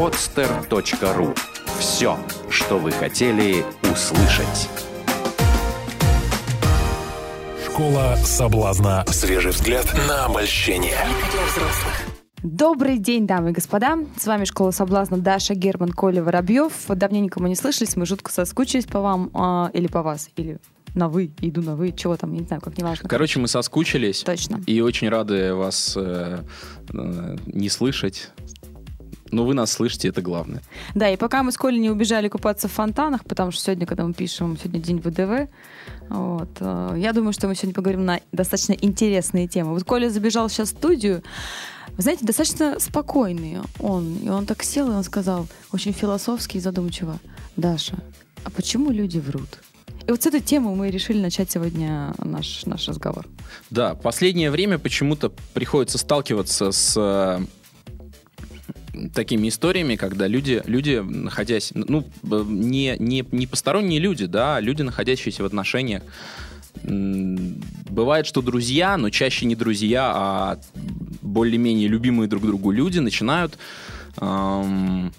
podster.ru. Все, что вы хотели услышать. Школа соблазна. Свежий взгляд на обольщение. Добрый день, дамы и господа. С вами Школа соблазна Даша Герман, Коля Воробьев. Давненько мы не слышались, мы жутко соскучились по вам а, или по вас, или на вы, иду на вы, чего там, я не знаю, как неважно. Короче, мы соскучились. Точно. И очень рады вас э, э, не слышать. Но вы нас слышите, это главное. Да, и пока мы с Колей не убежали купаться в фонтанах, потому что сегодня, когда мы пишем, сегодня день ВДВ, вот, э, я думаю, что мы сегодня поговорим на достаточно интересные темы. Вот Коля забежал сейчас в студию, вы знаете, достаточно спокойный он. И он так сел, и он сказал, очень философски и задумчиво, Даша, а почему люди врут? И вот с этой темы мы решили начать сегодня наш, наш разговор. Да, последнее время почему-то приходится сталкиваться с э, такими историями, когда люди, люди находясь, ну, не, не, не посторонние люди, да, а люди, находящиеся в отношениях, бывает, что друзья, но чаще не друзья, а более-менее любимые друг другу люди начинают эм,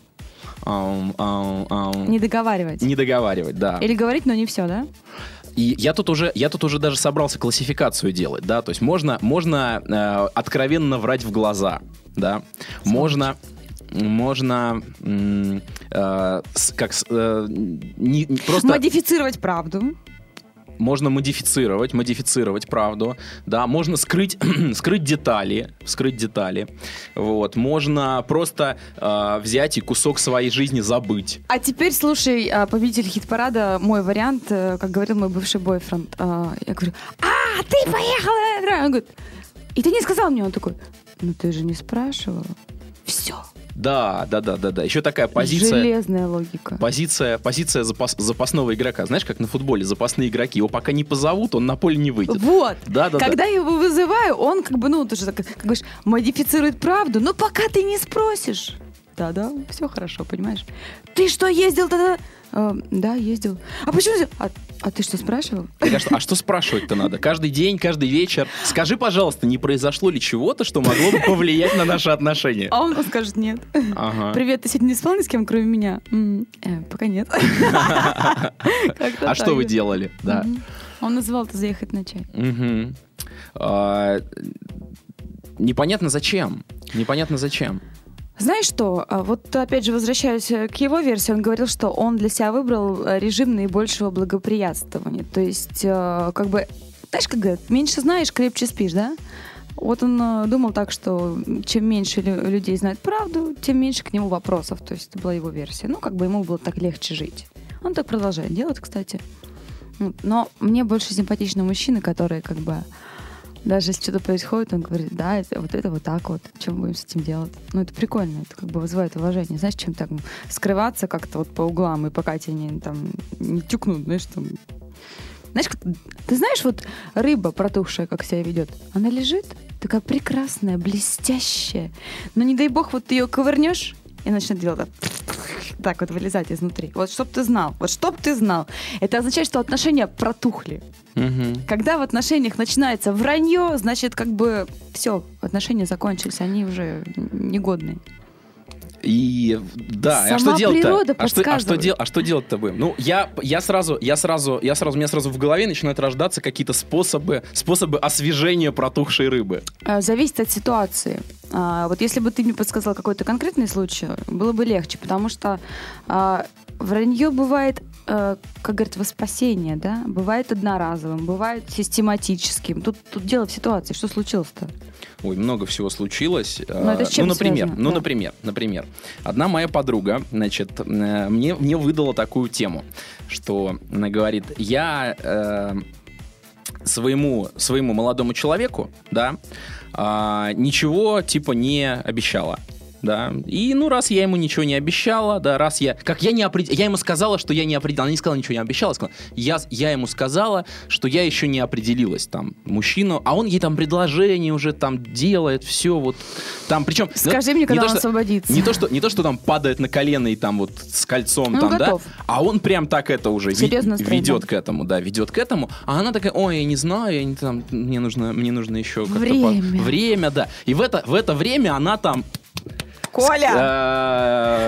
эм, эм, не договаривать. Не договаривать, да. Или говорить, но не все, да? И я тут уже, я тут уже даже собрался классификацию делать, да, то есть можно, можно э, откровенно врать в глаза, да, Слушай. можно, можно э, как э, не, просто модифицировать правду можно модифицировать, модифицировать правду, да, можно скрыть, скрыть детали, скрыть детали, вот, можно просто э, взять и кусок своей жизни забыть. А теперь слушай, а, победитель хит-парада, мой вариант, э, как говорил мой бывший бойфренд, э, я говорю, а, ты поехала! Он говорит, и ты не сказал мне, он такой, ну ты же не спрашивала. Все. Да, да, да, да, да. Еще такая позиция. Железная логика. Позиция, позиция запас, запасного игрока. Знаешь, как на футболе запасные игроки. Его пока не позовут, он на поле не выйдет. Вот. Да, да. Когда да. я его вызываю, он как бы, ну, тоже так, как говоришь, модифицирует правду, но пока ты не спросишь. Да, да, все хорошо, понимаешь? Ты что ездил тогда? Э, да, ездил. А почему? А, а ты что спрашивал? Так, а, что, а что спрашивать-то надо? Каждый день, каждый вечер. Скажи, пожалуйста, не произошло ли чего-то, что могло бы повлиять на наши отношения? А он скажет нет. Ага. Привет, ты сегодня не спал ни с кем, кроме меня? Э, пока нет. А что вы делали? Да. Он называл это заехать на чай. А, непонятно зачем. Непонятно зачем. Знаешь что, а вот опять же возвращаясь э, к его версии, он говорил, что он для себя выбрал э, режим наибольшего благоприятствования. То есть, э, как бы, знаешь, как говорят, меньше знаешь, крепче спишь, да? Вот он думал так, что чем меньше людей знает правду, тем меньше к нему вопросов. То есть это была его версия. Ну, как бы ему было так легче жить. Он так продолжает делать, кстати. Но мне больше симпатичны мужчины, которые как бы даже если что-то происходит, он говорит, да, это, вот это вот так вот, мы будем с этим делать? Ну, это прикольно, это как бы вызывает уважение. Знаешь, чем так скрываться как-то вот по углам, и пока тебя не, там, не тюкнут, знаешь, там... Знаешь, ты знаешь, вот рыба протухшая, как себя ведет, она лежит, такая прекрасная, блестящая, но не дай бог, вот ты ее ковырнешь, и начнет делать так, так вот вылезать изнутри. Вот чтоб ты знал, вот чтоб ты знал. Это означает, что отношения протухли. Угу. Когда в отношениях начинается вранье, значит, как бы все, отношения закончились, они уже негодные. И да, Сама а что делать-то? А что, а что, дел, а что делать-то будем? Ну, я, я сразу, я сразу, я сразу, у меня сразу в голове начинают рождаться какие-то способы, способы освежения протухшей рыбы. А, зависит от ситуации. А, вот если бы ты мне подсказал какой-то конкретный случай, было бы легче, потому что вранье бывает э, как говорят, во спасение, да, бывает одноразовым, бывает систематическим. Тут, тут дело в ситуации. Что случилось-то? Ой, много всего случилось. Но ну, это с чем ну, например, связано? ну, да. например, например, одна моя подруга, значит, э, мне, мне выдала такую тему, что она говорит, я э, своему, своему молодому человеку, да, э, ничего типа не обещала да. И, ну, раз я ему ничего не обещала, да, раз я... Как я не определила... Я ему сказала, что я не определила. Она не сказала, ничего не обещала. Сказала, я, я ему сказала, что я еще не определилась, там, мужчину. А он ей там предложение уже там делает, все вот. Там, причем... Скажи ну, мне, когда то, он что, освободится. Не то, что, не то, что там падает на колено и там вот с кольцом ну, там, готов. да. А он прям так это уже ви- ведет к этому, да, ведет к этому. А она такая, ой, я не знаю, я не, там, мне нужно, мне нужно еще как-то... Время. По... Время, да. И в это, в это время она там Коля!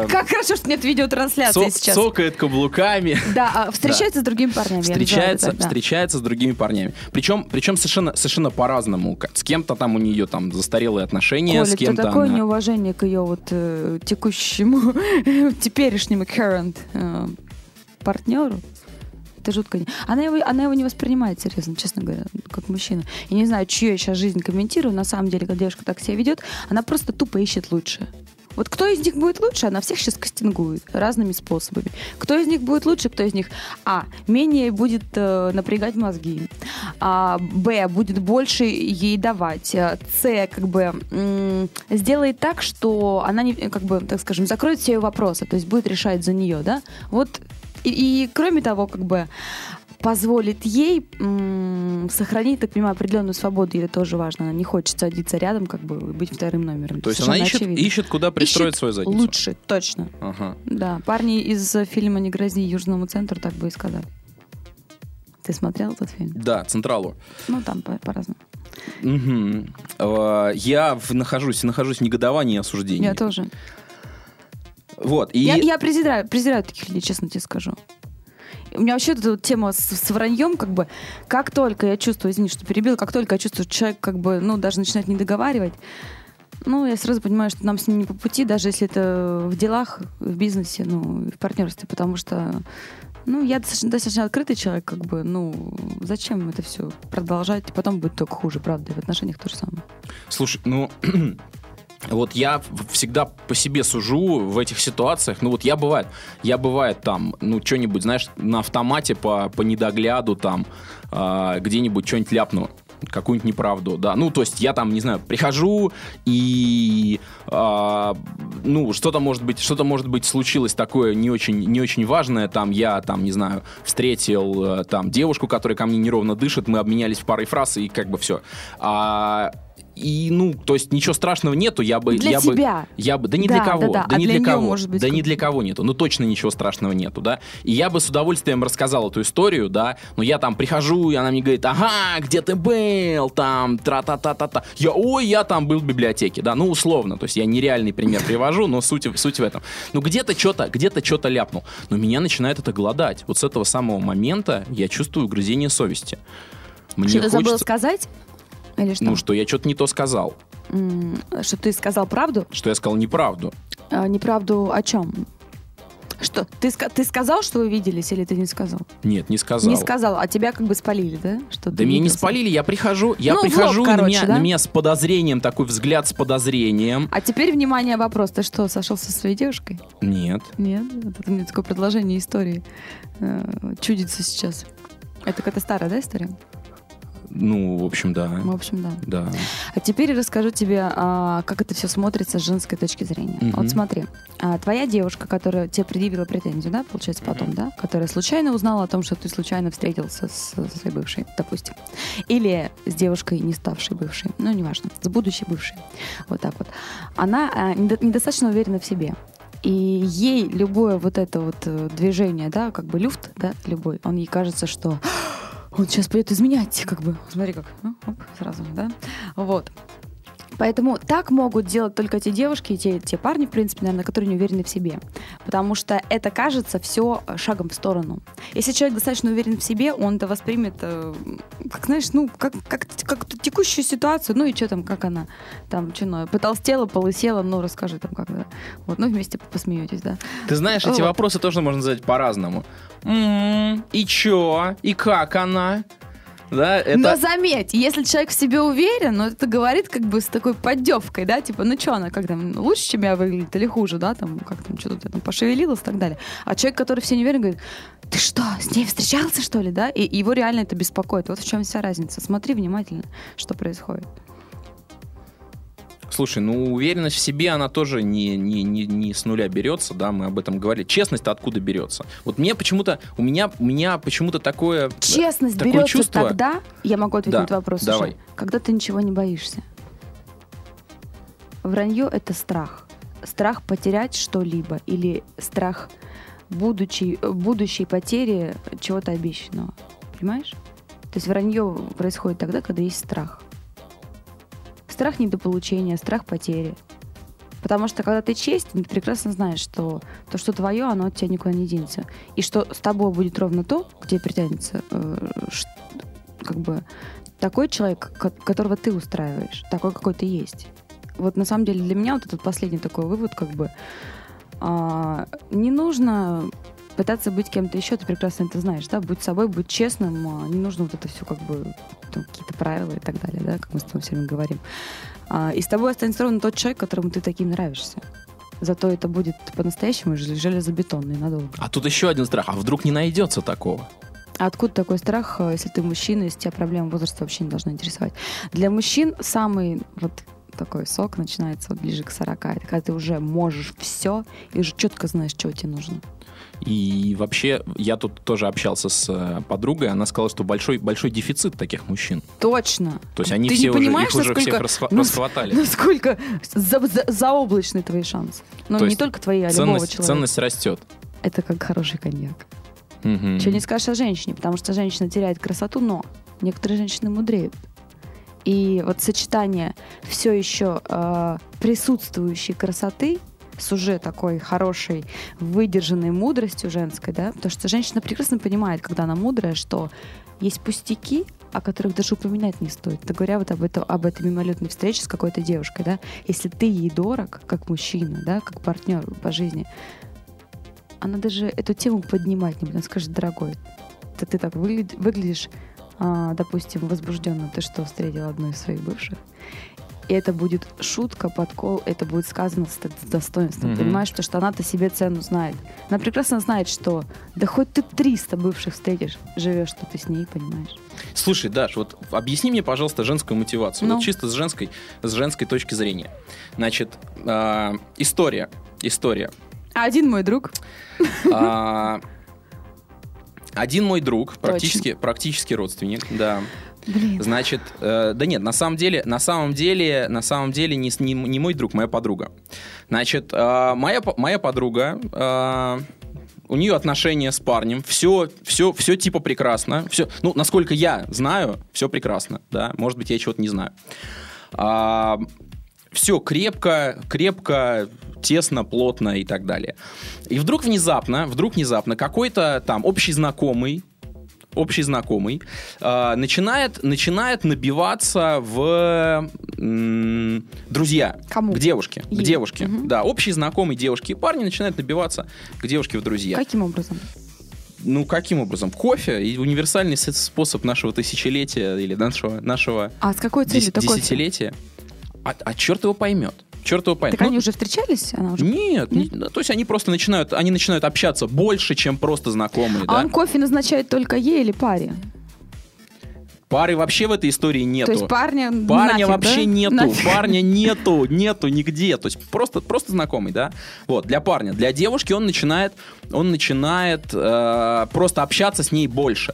Э, Как хорошо, что нет видеотрансляции сейчас. Цокает каблуками. Да, а встречается с другими парнями. встречается, это да. встречается с другими парнями. Причем, причем совершенно, совершенно по-разному. С кем-то там у нее там застарелые отношения, Коля, с это кем-то такое она- неуважение к ее вот э, текущему, теперешнему current э, партнеру. Это жутко. Она его, она его не воспринимает серьезно, честно говоря, как мужчина. Я не знаю, чью я сейчас жизнь комментирую. На самом деле, когда девушка так себя ведет, она просто тупо ищет лучше. Вот кто из них будет лучше, она всех сейчас кастингует разными способами. Кто из них будет лучше, кто из них, а, менее будет э, напрягать мозги, а, б, будет больше ей давать, а, с, как бы, м, сделает так, что она, не, как бы, так скажем, закроет все ее вопросы, то есть будет решать за нее, да? Вот, и, и кроме того, как бы, позволит ей м, сохранить, так понимаю, определенную свободу, это тоже важно. Она не хочет садиться рядом, как бы, быть вторым номером. То есть она ищет, очевидно. ищет, куда пристроить Ищет свою задницу. Лучше, точно. Ага. Да, парни из фильма «Не грози Южному центру» так бы и сказали. Ты смотрел этот фильм? Да, Централу. Ну, там по- по-разному. Э, Я в- нахожусь, нахожусь в негодовании и осуждении. Я тоже. Вот, и... Я, я презираю, презираю таких людей, честно тебе скажу. У меня вообще эта тема с, с враньем, как бы, как только я чувствую, извини, что перебил, как только я чувствую, что человек, как бы, ну, даже начинает не договаривать, ну, я сразу понимаю, что нам с ним не по пути, даже если это в делах, в бизнесе, ну, и в партнерстве, потому что, ну, я достаточно, достаточно открытый человек, как бы, ну, зачем это все продолжать, потом будет только хуже, правда, и в отношениях то же самое. Слушай, ну... Вот я всегда по себе сужу в этих ситуациях. Ну вот я бывает, я бывает там, ну что-нибудь, знаешь, на автомате по, по недогляду там а, где-нибудь что-нибудь ляпну какую-нибудь неправду, да. Ну, то есть я там, не знаю, прихожу и, а, ну, что-то может быть, что-то может быть случилось такое не очень, не очень важное. Там я, там, не знаю, встретил э, там девушку, которая ко мне неровно дышит, мы обменялись парой фраз и как бы все. А, и, ну, то есть ничего страшного нету, я бы... Для я бы, тебя. я бы, да не Да, для кого, да, да. А не для для кого, может быть, да не как- для кого нету, ну точно ничего страшного нету, да. И я бы с удовольствием рассказал эту историю, да, но я там прихожу, и она мне говорит, ага, где ты был, там, тра-та-та-та-та. Я, ой, я там был в библиотеке, да, ну условно, то есть я нереальный пример привожу, но суть, суть в этом. Ну где-то что-то, где-то что-то ляпнул, но меня начинает это голодать. Вот с этого самого момента я чувствую угрызение совести. Мне что ты забыл хочется, сказать? Или что? ну, что я что-то не то сказал, М, что ты сказал правду? что я сказал неправду. А, неправду о чем? Что? Ты, ска- ты сказал, что вы виделись, или ты не сказал? Нет, не сказал. Не сказал, а тебя как бы спалили, да? Что Да ты меня не виделся? спалили, я прихожу, я Ну, в лоб, прихожу, и на, короче, меня, да? на меня с подозрением, такой взгляд с подозрением. А теперь, внимание, вопрос. Ты что, сошелся со своей девушкой? Нет. Нет? Вот это мне такое продолжение истории э, чудится сейчас. Это какая-то старая, да, история? Ну, в общем, да. В общем, да. Да. А теперь расскажу тебе, а, как это все смотрится с женской точки зрения. Мгм. Вот смотри, а, твоя девушка, которая тебе предъявила претензию, да, получается, потом, да, которая случайно узнала о том, что ты случайно встретился с, со своей бывшей, допустим, или с девушкой, не ставшей бывшей, ну, неважно, с будущей бывшей, вот так вот, она а, недо- недостаточно уверена в себе. И ей любое вот это вот э, движение, да, как бы люфт, да, любой, он ей кажется, что он сейчас пойдет изменять, как бы. Смотри как. Ну, оп, сразу, да? Вот. Поэтому так могут делать только те девушки и те, те парни, в принципе, наверное, которые не уверены в себе. Потому что это кажется все шагом в сторону. Если человек достаточно уверен в себе, он это воспримет, э, как знаешь, ну, как, как, как текущую ситуацию, ну и что там, как она, там, что, ну, потолстела, полысела, ну, расскажи там, как, да. Вот, ну, вместе посмеетесь, да. Ты знаешь, эти Вот. вопросы тоже можно задать по-разному. М, И чё? И как она? Да, это... Но заметь, если человек в себе уверен, ну это говорит как бы с такой поддевкой, да, типа, ну что она, как там, лучше, чем я выглядит или хуже, да, там, как там, что-то там пошевелилась и так далее. А человек, который в себе не уверен, говорит, ты что, с ней встречался, что ли, да? И его реально это беспокоит. Вот в чем вся разница. Смотри внимательно, что происходит. Слушай, ну уверенность в себе, она тоже не, не, не, не с нуля берется, да, мы об этом говорили. Честность-то откуда берется? Вот мне почему-то, у меня, у меня почему-то такое... Честность такое берется чувство- тогда, я могу ответить Да, на этот вопрос давай. уже, когда ты ничего не боишься. Вранье — это страх. Страх потерять что-либо или страх будучи, будущей потери чего-то обещанного. Понимаешь? То есть вранье происходит тогда, когда есть страх. Страх недополучения, страх потери. Потому что когда ты честен, ты прекрасно знаешь, что то, что твое, оно от тебя никуда не денется. И что с тобой будет ровно то, тебе притянется, э, как бы такой человек, ко- которого ты устраиваешь, такой, какой ты есть. Вот на самом деле для меня вот этот последний такой вывод, как бы а, не нужно пытаться быть кем-то еще, ты прекрасно это знаешь, да, будь собой, будь честным, а, не нужно вот это все как бы какие-то правила и так далее, да, как мы с тобой все время говорим. А, и с тобой останется ровно тот человек, которому ты таким нравишься. Зато это будет по-настоящему жел- железобетонно и надолго. А тут еще один страх. А вдруг не найдется такого? А откуда такой страх, э, если ты мужчина, если тебя проблемы возраста вообще не должны интересовать? Для мужчин самый вот такой сок начинается вот ближе к 40. Это когда ты уже можешь все и уже четко знаешь, что тебе нужно. И вообще, я тут тоже общался с э, подругой, она сказала, что большой, большой дефицит таких мужчин. Точно. То есть они Ты все не уже, понимаешь, их уже всех насколько- расхва- ну, расхватали. Насколько за, за- заоблачны твои шансы. Ну, То не только твои, а любого Ценность, человека. ценность растет. Это как хороший коньяк. Мгм. Чего не скажешь о женщине, потому что женщина теряет красоту, но некоторые женщины мудреют. И вот сочетание все еще э, присутствующей красоты с уже такой хорошей, выдержанной мудростью женской, да, потому что женщина прекрасно понимает, когда она мудрая, что есть пустяки, о которых даже упоминать не стоит. Это говоря вот об, этом, об этой мимолетной встрече с какой-то девушкой, да, если ты ей дорог, как мужчина, да, как партнер по жизни, она даже эту тему поднимать не будет. Она скажет, дорогой, ты, ты так выгляд- выглядишь, а, допустим, возбужденно. Ты что, встретил одну из своих бывших? И это будет шутка, подкол, это будет сказано с, с достоинством. Мгм. Понимаешь, потому что она-то себе цену знает. Она прекрасно знает, что да хоть ты 300 бывших встретишь, живешь, что ты с ней, понимаешь. Слушай, Даш, вот объясни мне, пожалуйста, женскую мотивацию. Ну. Вот чисто с женской, с женской точки зрения. Значит, а, история. История. А один мой друг, А, Один мой друг, практически, практически родственник, да. Блин, Значит, э, да нет, на самом деле, на самом деле, на самом деле не, не, не мой друг, моя подруга. Значит, э, моя, моя подруга, э, у нее отношения с парнем, все, все, все типа прекрасно, все, ну, насколько я знаю, все прекрасно, да, может быть, я чего-то не знаю. все крепко, крепко, тесно, плотно и так далее. И вдруг внезапно, вдруг внезапно какой-то там общий знакомый, общий знакомый, э, начинает, начинает набиваться в м, друзья. Кому? К девушке. К Ей. девушке. Мгм. Да, общий знакомый девушки и парни начинают набиваться к девушке в друзья. каким образом? Ну, каким образом? Кофе и универсальный способ нашего тысячелетия или нашего, нашего А с какой целью дес- десятилетия. А, а черт его поймет. Черт его поймет. Так Ну, они уже встречались? Она уже... Нет, не- ну, то есть они просто начинают, они начинают общаться больше, чем просто знакомые, А да? он кофе назначает только ей или паре? Пары вообще в этой истории нету. То есть парня Парня нафиг, вообще да? нету, Нафиг. парня нету, нету нигде, то есть просто, просто знакомый, да. Вот для парня, для девушки он начинает, он начинает э, просто общаться с ней больше.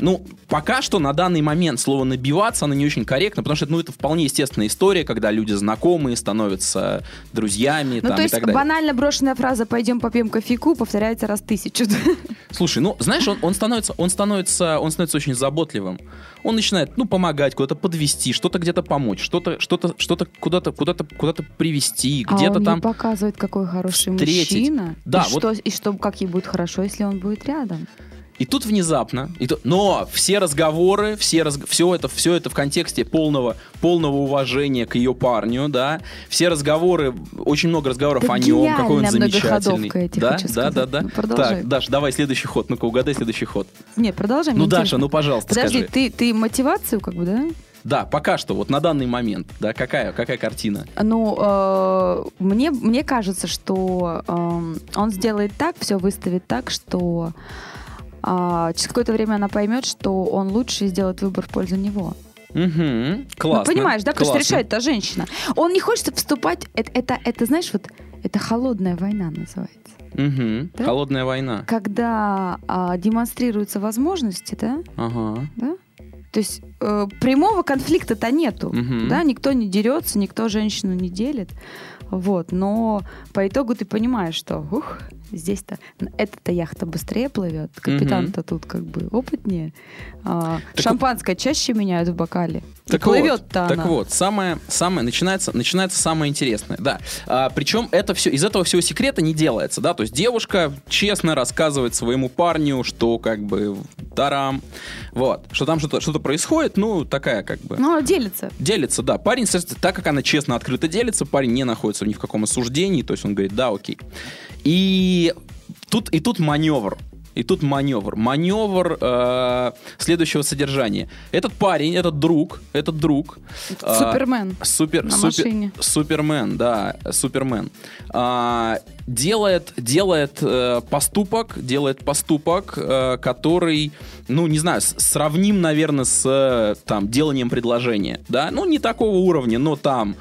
Ну, пока что на данный момент слово набиваться, оно не очень корректно, потому что ну, это вполне естественная история, когда люди знакомые становятся друзьями Ну, там, то и есть так далее. банально брошенная фраза «пойдем попьем кофейку» повторяется раз тысячу. Слушай, ну, знаешь, он, он становится, он становится, он становится очень заботливым. Он начинает, ну, помогать, куда-то подвести, что-то где-то помочь, что-то, что-то, что-то куда-то, куда-то, куда-то привести, а где-то он там. показывает, какой хороший встретить. мужчина. Да, и, вот- что, и что, как ей будет хорошо, если он будет рядом. И тут внезапно, и тут- но все разговоры, все, раз, все, это, все это в контексте полного, полного уважения к ее парню, да, все разговоры, очень много разговоров Это о нем, какой он замечательный. да, да, да, да. Ну. Так, Даш, давай следующий ход, ну-ка угадай следующий ход. Нет, продолжай. ну, Даша, ну, пожалуйста, Подожди, скажи. ты, ты мотивацию как бы, да? Да, пока что, вот на данный момент, да, какая, какая картина? Ну, э, мне, мне кажется, что эм, он сделает так, все выставит так, что а, через какое-то время она поймет, что он лучше и сделает выбор в пользу него. Угу, классно. Ну, понимаешь, да, потому что классно. решает та женщина. Он не хочет вступать, это, это, это, знаешь, вот это холодная война называется. Мгм, Да? Холодная война. Когда а, демонстрируются возможности, да, Ага. да, то есть э, прямого конфликта-то нету. Мгм. Да, никто не дерется, никто женщину не делит. Вот, но по итогу ты понимаешь, что ух, здесь-то эта-то яхта быстрее плывет, капитан-то тут как бы опытнее. А, Так шампанское чаще меняют в бокале. Так вот, плывет-то так она. вот, самое, самое начинается, начинается самое интересное, да. А, причем это все из этого всего секрета не делается, да. То есть девушка честно рассказывает своему парню, что как бы дарам, вот, что там что-то что происходит, ну такая как бы. Ну, делится. Делится, да. Парень, соответственно, так как она честно, открыто делится, парень не находится ни в каком осуждении, то есть он говорит, да, окей. И тут, и тут маневр. И тут маневр. Маневр э, следующего содержания. Этот парень, этот друг, этот друг... э, Супермен. Супер, На супер- машине. Супермен, да, Супермен. А, делает, делает э, поступок, делает поступок, э, который, ну, не знаю, сравним, наверное, с э, там деланием предложения, да, ну, не такого уровня, но там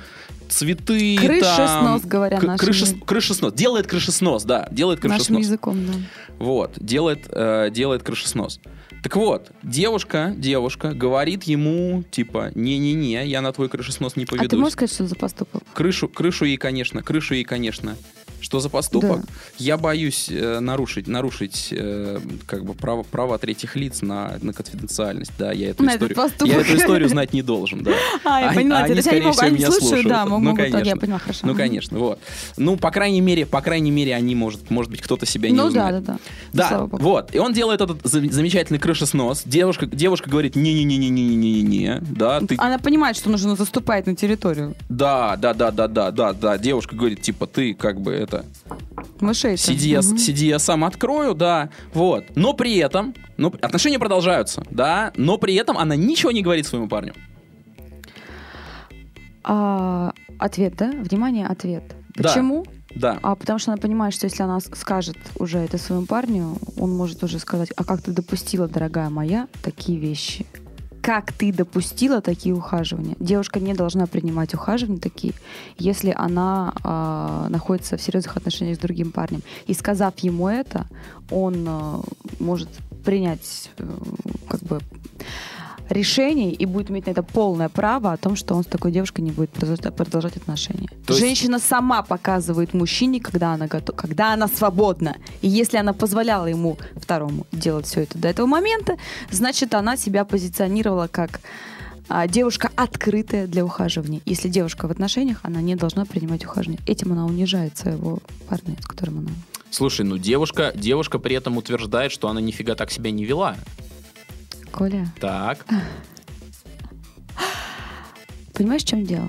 цветы, Крышеснос, там, говоря нашим крышес- крышеснос, делает крышеснос, да, делает Нашим крышеснос. языком, да. Вот, делает, э, делает крышеснос. Так вот, девушка, девушка говорит ему, типа, не-не-не, я на твой крышеснос не А ты поведусь. можешь сказать, что за поступок? Крышу, крышу ей, конечно, крышу ей, конечно. Что за поступок? Да. Я боюсь э, нарушить, нарушить э, как бы право, права третьих лиц на, на конфиденциальность. Да, я эту На историю. Я эту историю знать не должен, да. А, я Они- поняла. они, скорее могут, всего, они меня слушают, слушают. да, Ну, могут, так, конечно. я поняла, хорошо. Ну, конечно, вот. Ну, по крайней мере, по крайней мере, они, может, может быть, кто-то себя не Ну, узнает. да, да, да. Да, вот. И он делает этот за- замечательный крышеснос. Девушка, девушка говорит, не-не-не-не-не-не-не, да, ты Она понимает, что нужно заступать на территорию. да, да, да, да, да, да, да. Девушка говорит, типа, ты как бы это, Мышей. сиди я, сиди я сам открою, да, вот. Но при этом, ну, отношения продолжаются, да, но при этом она ничего не говорит своему парню. А, ответ, да? Внимание, ответ. Да. Почему? Да. А потому что она понимает, что если она скажет уже это своему парню, он может уже сказать, а как ты допустила, дорогая моя, такие вещи? Как ты допустила такие ухаживания? Девушка не должна принимать ухаживания такие, если она а, находится в серьезных отношениях с другим парнем. И сказав ему это, он а, может принять э, как бы решений и будет иметь на это полное право о том, что он с такой девушкой не будет продолжать, отношения. То есть- Женщина сама показывает мужчине, когда она готова, когда она свободна. И если она позволяла ему второму делать все это до этого момента, значит, она себя позиционировала как а, девушка открытая для ухаживания. Если девушка в отношениях, она не должна принимать ухаживание. Этим она унижает своего парня, с которым она. Слушай, ну девушка, девушка при этом утверждает, что она нифига так себя не вела. Коля, Так. понимаешь, в чем дело?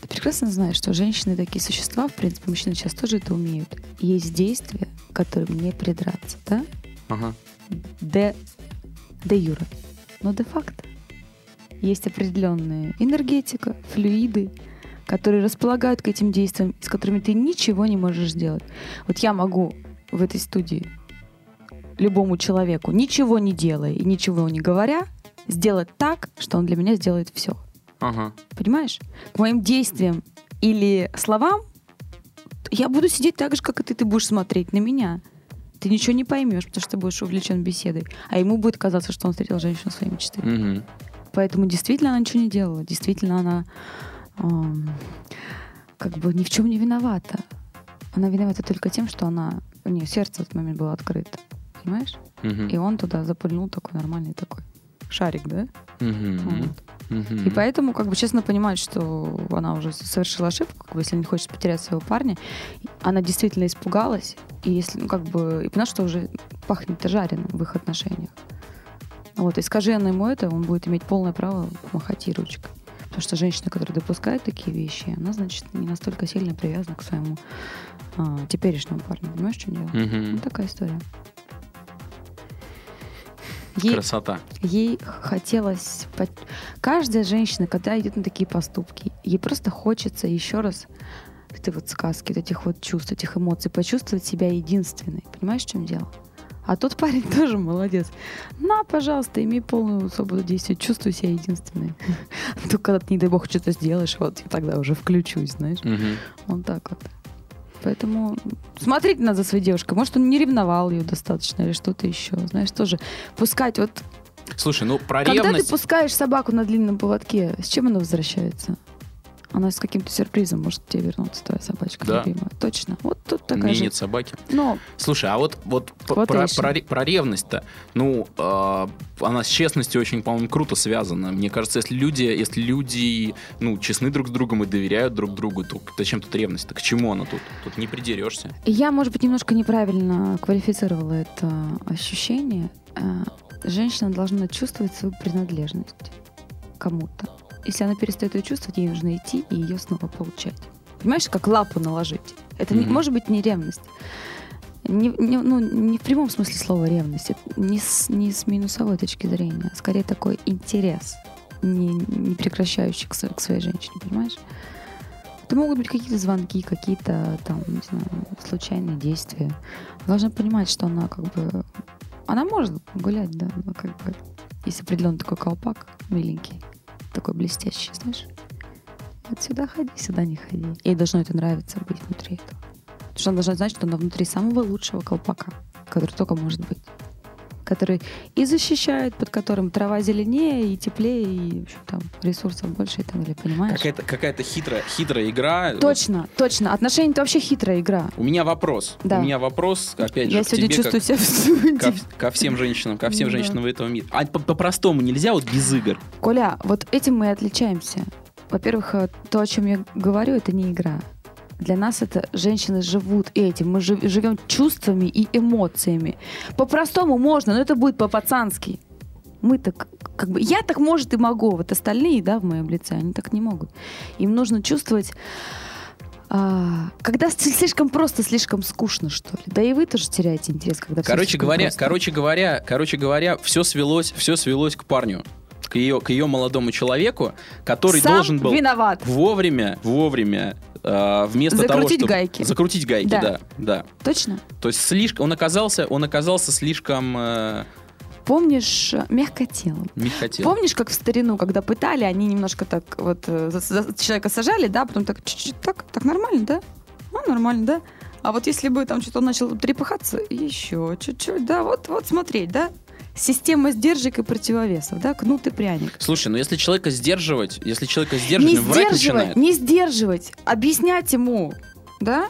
Ты прекрасно знаешь, что женщины такие существа, в принципе, мужчины сейчас тоже это умеют. Есть действия, к которым не придраться, да? Ага. де, де юра. Но де-факто есть определенная энергетика, флюиды, которые располагают к этим действиям, с которыми ты ничего не можешь сделать. Вот я могу в этой студии любому человеку, ничего не делая и ничего не говоря, сделать так, что он для меня сделает все. Ага. Понимаешь? К моим действиям или словам я буду сидеть так же, как и ты. Ты будешь смотреть на меня. Ты ничего не поймешь, потому что ты будешь увлечен беседой. А ему будет казаться, что он встретил женщину своей мечты. Мгм. Поэтому действительно она ничего не делала. Действительно она ам, как бы ни в чем не виновата. Она виновата только тем, что она... У нее сердце в этот момент было открыто. Понимаешь? Мгм. И он туда запульнул такой нормальный такой шарик, да? Мгм. Вот. Мгм. И поэтому, как бы, честно понимает, что она уже совершила ошибку, как бы, если не хочет потерять своего парня. Она действительно испугалась, и если, ну, как бы, и поняла, что уже пахнет жареным в их отношениях. Вот, и скажи она ему это, он будет иметь полное право махать ей ручкой. Потому что женщина, которая допускает такие вещи, она, значит, не настолько сильно привязана к своему а, теперешнему парню. Понимаешь, в чем дело? Мгм. Ну, такая история. Ей, Красота. ей хотелось... Каждая женщина, когда идет на такие поступки, ей просто хочется еще раз этой вот сказки, вот этих вот чувств, этих эмоций, почувствовать себя единственной. Понимаешь, в чем дело? А тот парень тоже молодец. На, пожалуйста, имей полную свободу действий, чувствуй себя единственной. Только когда ты, не дай бог, что-то сделаешь, вот я тогда уже включусь, знаешь. Мгм. Вот так вот. Поэтому смотреть надо за своей девушкой. Может, он не ревновал ее достаточно или что-то еще. Знаешь, тоже пускать вот Слушай, ну про Когда ревность... ты пускаешь собаку на длинном поводке, с чем она возвращается? Она с каким-то сюрпризом может тебе вернуться, твоя собачка Да. любимая. Точно. Вот тут такая меня же. нет собаки. Но Слушай, а вот, вот, Вот про, про про ревность-то, ну, э, она с честностью очень, по-моему, круто связана. Мне кажется, если люди, если люди, ну, честны друг с другом и доверяют друг другу, то зачем тут ревность-то? К чему она тут? Тут не придерешься. я, может быть, немножко неправильно квалифицировала это ощущение. А, Женщина должна чувствовать свою принадлежность кому-то. Если она перестает ее чувствовать, ей нужно идти и ее снова получать. Понимаешь, как лапу наложить? Это не, Мгм. может быть не ревность. Не, не- ну, не в прямом смысле слова ревность. Это не с, не с минусовой точки зрения, а скорее такой интерес, не, не прекращающий к, к своей женщине, понимаешь? Это могут быть какие-то звонки, какие-то там, не знаю, случайные действия. Должна понимать, что она как бы... Она может гулять, да, но как бы... Есть определенный такой колпак миленький, такой блестящий, знаешь? Вот сюда ходи, сюда не ходи. Ей должно это нравиться быть внутри этого. Потому что она должна знать, что она внутри самого лучшего колпака, который только может быть. Который и защищает, под которым трава зеленее и теплее, и в общем, там ресурсов больше и так далее, понимаешь? Какая-то, какая-то хитрая, хитрая игра. Точно, точно. Отношения это вообще хитрая игра. У меня вопрос. Да. У меня вопрос, опять же, Я сегодня тебе, чувствую как- себя ко, ко всем женщинам, ко всем Да. женщинам этого мира. А по- по-простому нельзя вот без игр? Коля, вот этим мы и отличаемся. Во-первых, э, то, о чем я говорю, это не игра. Для нас это женщины живут этим. Мы жив- живем чувствами и эмоциями. По-простому можно, но это будет по-пацански. Мы так, как бы, я так, может, и могу. Вот остальные, да, в моем лице, они так не могут. Им нужно чувствовать, а, когда слишком просто, слишком скучно, что ли. Да и вы тоже теряете интерес, когда Короче говоря, просто. короче говоря, короче говоря, все свелось, все свелось к парню, к ее, к ее молодому человеку, который Сам должен был виноват. вовремя, вовремя э, вместо того, Закрутить чтобы гайки. закрутить гайки, Да. да, да. Точно? То есть слишком, он оказался, он оказался слишком э, Помнишь, э, мягкотелым? не хотел. Помнишь, как в старину, когда пытали, они немножко так вот за- за человека сажали, да, потом так чуть-чуть так, так нормально, да? А, нормально, да? А вот если бы там что-то он начал трепыхаться, еще чуть-чуть, да, вот, вот смотреть, да? Система сдержек и противовесов, да, кнут и пряник. Слушай, ну если человека сдерживать, если человека сдерживать, Не сдерживать, начинает. не сдерживать, объяснять ему, да?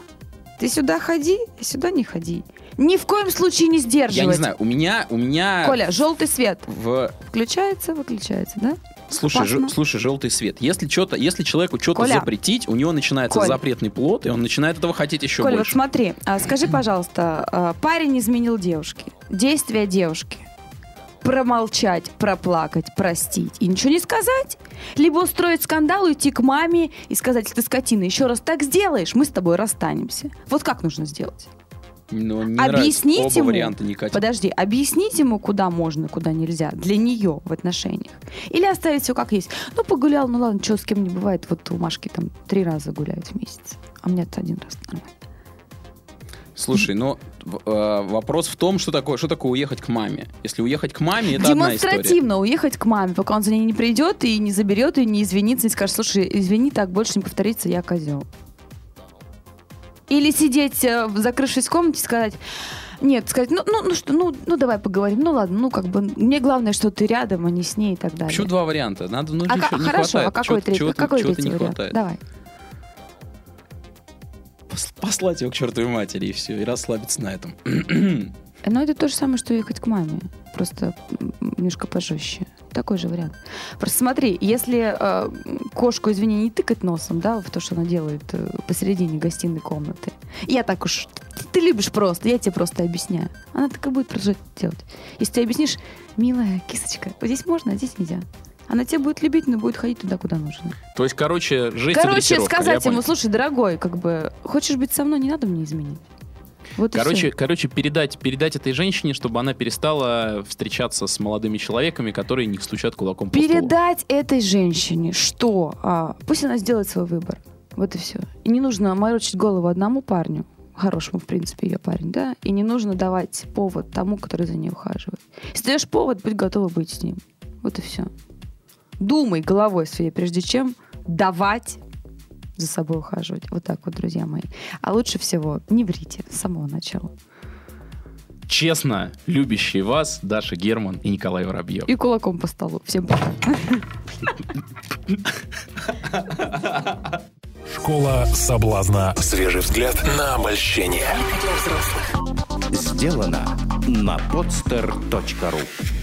Ты сюда ходи, сюда не ходи. Ни в коем случае не сдерживать. Я не знаю, у меня, у меня Коля, желтый свет в включается, выключается, да? Слушай, Опасно. жел- слушай, желтый свет. Если что-то, если человеку что-то Коля. запретить, у него начинается Коль. запретный плод, и он начинает этого хотеть еще Коль, вот больше. смотри, а, скажи, пожалуйста, а, парень изменил девушке. Действия девушки. Промолчать, проплакать, простить и ничего не сказать? Либо устроить скандал, уйти к маме и сказать, ты скотина, еще раз так сделаешь, мы с тобой расстанемся. Вот как нужно сделать? Но мне Объяснить нравится. ему. Варианта не катят. Подожди, объяснить ему, куда можно, куда нельзя, для нее в отношениях. Или оставить все как есть. Ну, погулял, ну ладно, что с кем не бывает. Вот у Машки там три раза гуляют в месяц. А у меня-то один раз нормально. Слушай, ну вопрос в том, что такое, что такое уехать к маме. Если уехать к маме, это. Демонстративно уехать к маме, пока он за ней не придет и не заберет, и не извинится, и скажет, слушай, извини, так больше не повторится, я козел. Или сидеть, э, закрывшись в комнате, сказать, нет, сказать, ну, ну, ну что, ну, ну давай поговорим, ну ладно, ну как бы, мне главное, что ты рядом, а не с ней и так далее. Почему два варианта? Надо, ну, А ка- не хорошо, хватает. а какой Чего-то- третий, чего-то- какой чего-то третий не вариант? хватает. Давай. Пос- Послать его к чертовой матери, и все, и расслабиться на этом. Но это то же самое, что ехать к маме. Просто немножко пожестче. Такой же вариант. Просто смотри, если э, кошку, извини, не тыкать носом, да, в то, что она делает э, посередине гостиной комнаты. Я так уж... Ты любишь просто, я тебе просто объясняю. Она так и будет продолжать делать. Если ты объяснишь, милая кисочка, вот здесь можно, а здесь нельзя. Она тебя будет любить, но будет ходить туда, куда нужно. То есть, короче, жесть и Короче, сказать ему, слушай, дорогой, как бы, хочешь быть со мной, не надо мне изменить. Вот Короче, короче передать, передать этой женщине, чтобы она перестала встречаться с молодыми человеками, которые не стучат кулаком по столу. Передать этой женщине, что а, пусть она сделает свой выбор. Вот и все. И не нужно морочить голову одному парню, хорошему, в принципе, ее парень, да, и не нужно давать повод тому, который за ней ухаживает. Если даешь повод, будь готова быть с ним. Вот и все. Думай головой своей, прежде чем давать за собой ухаживать. Вот так вот, друзья мои. А лучше всего не врите с самого начала. честно любящие вас Даша Герман и Николай Воробьев. И кулаком по столу. Всем пока. Школа соблазна. Свежий взгляд на обольщение. Сделано на podster.ru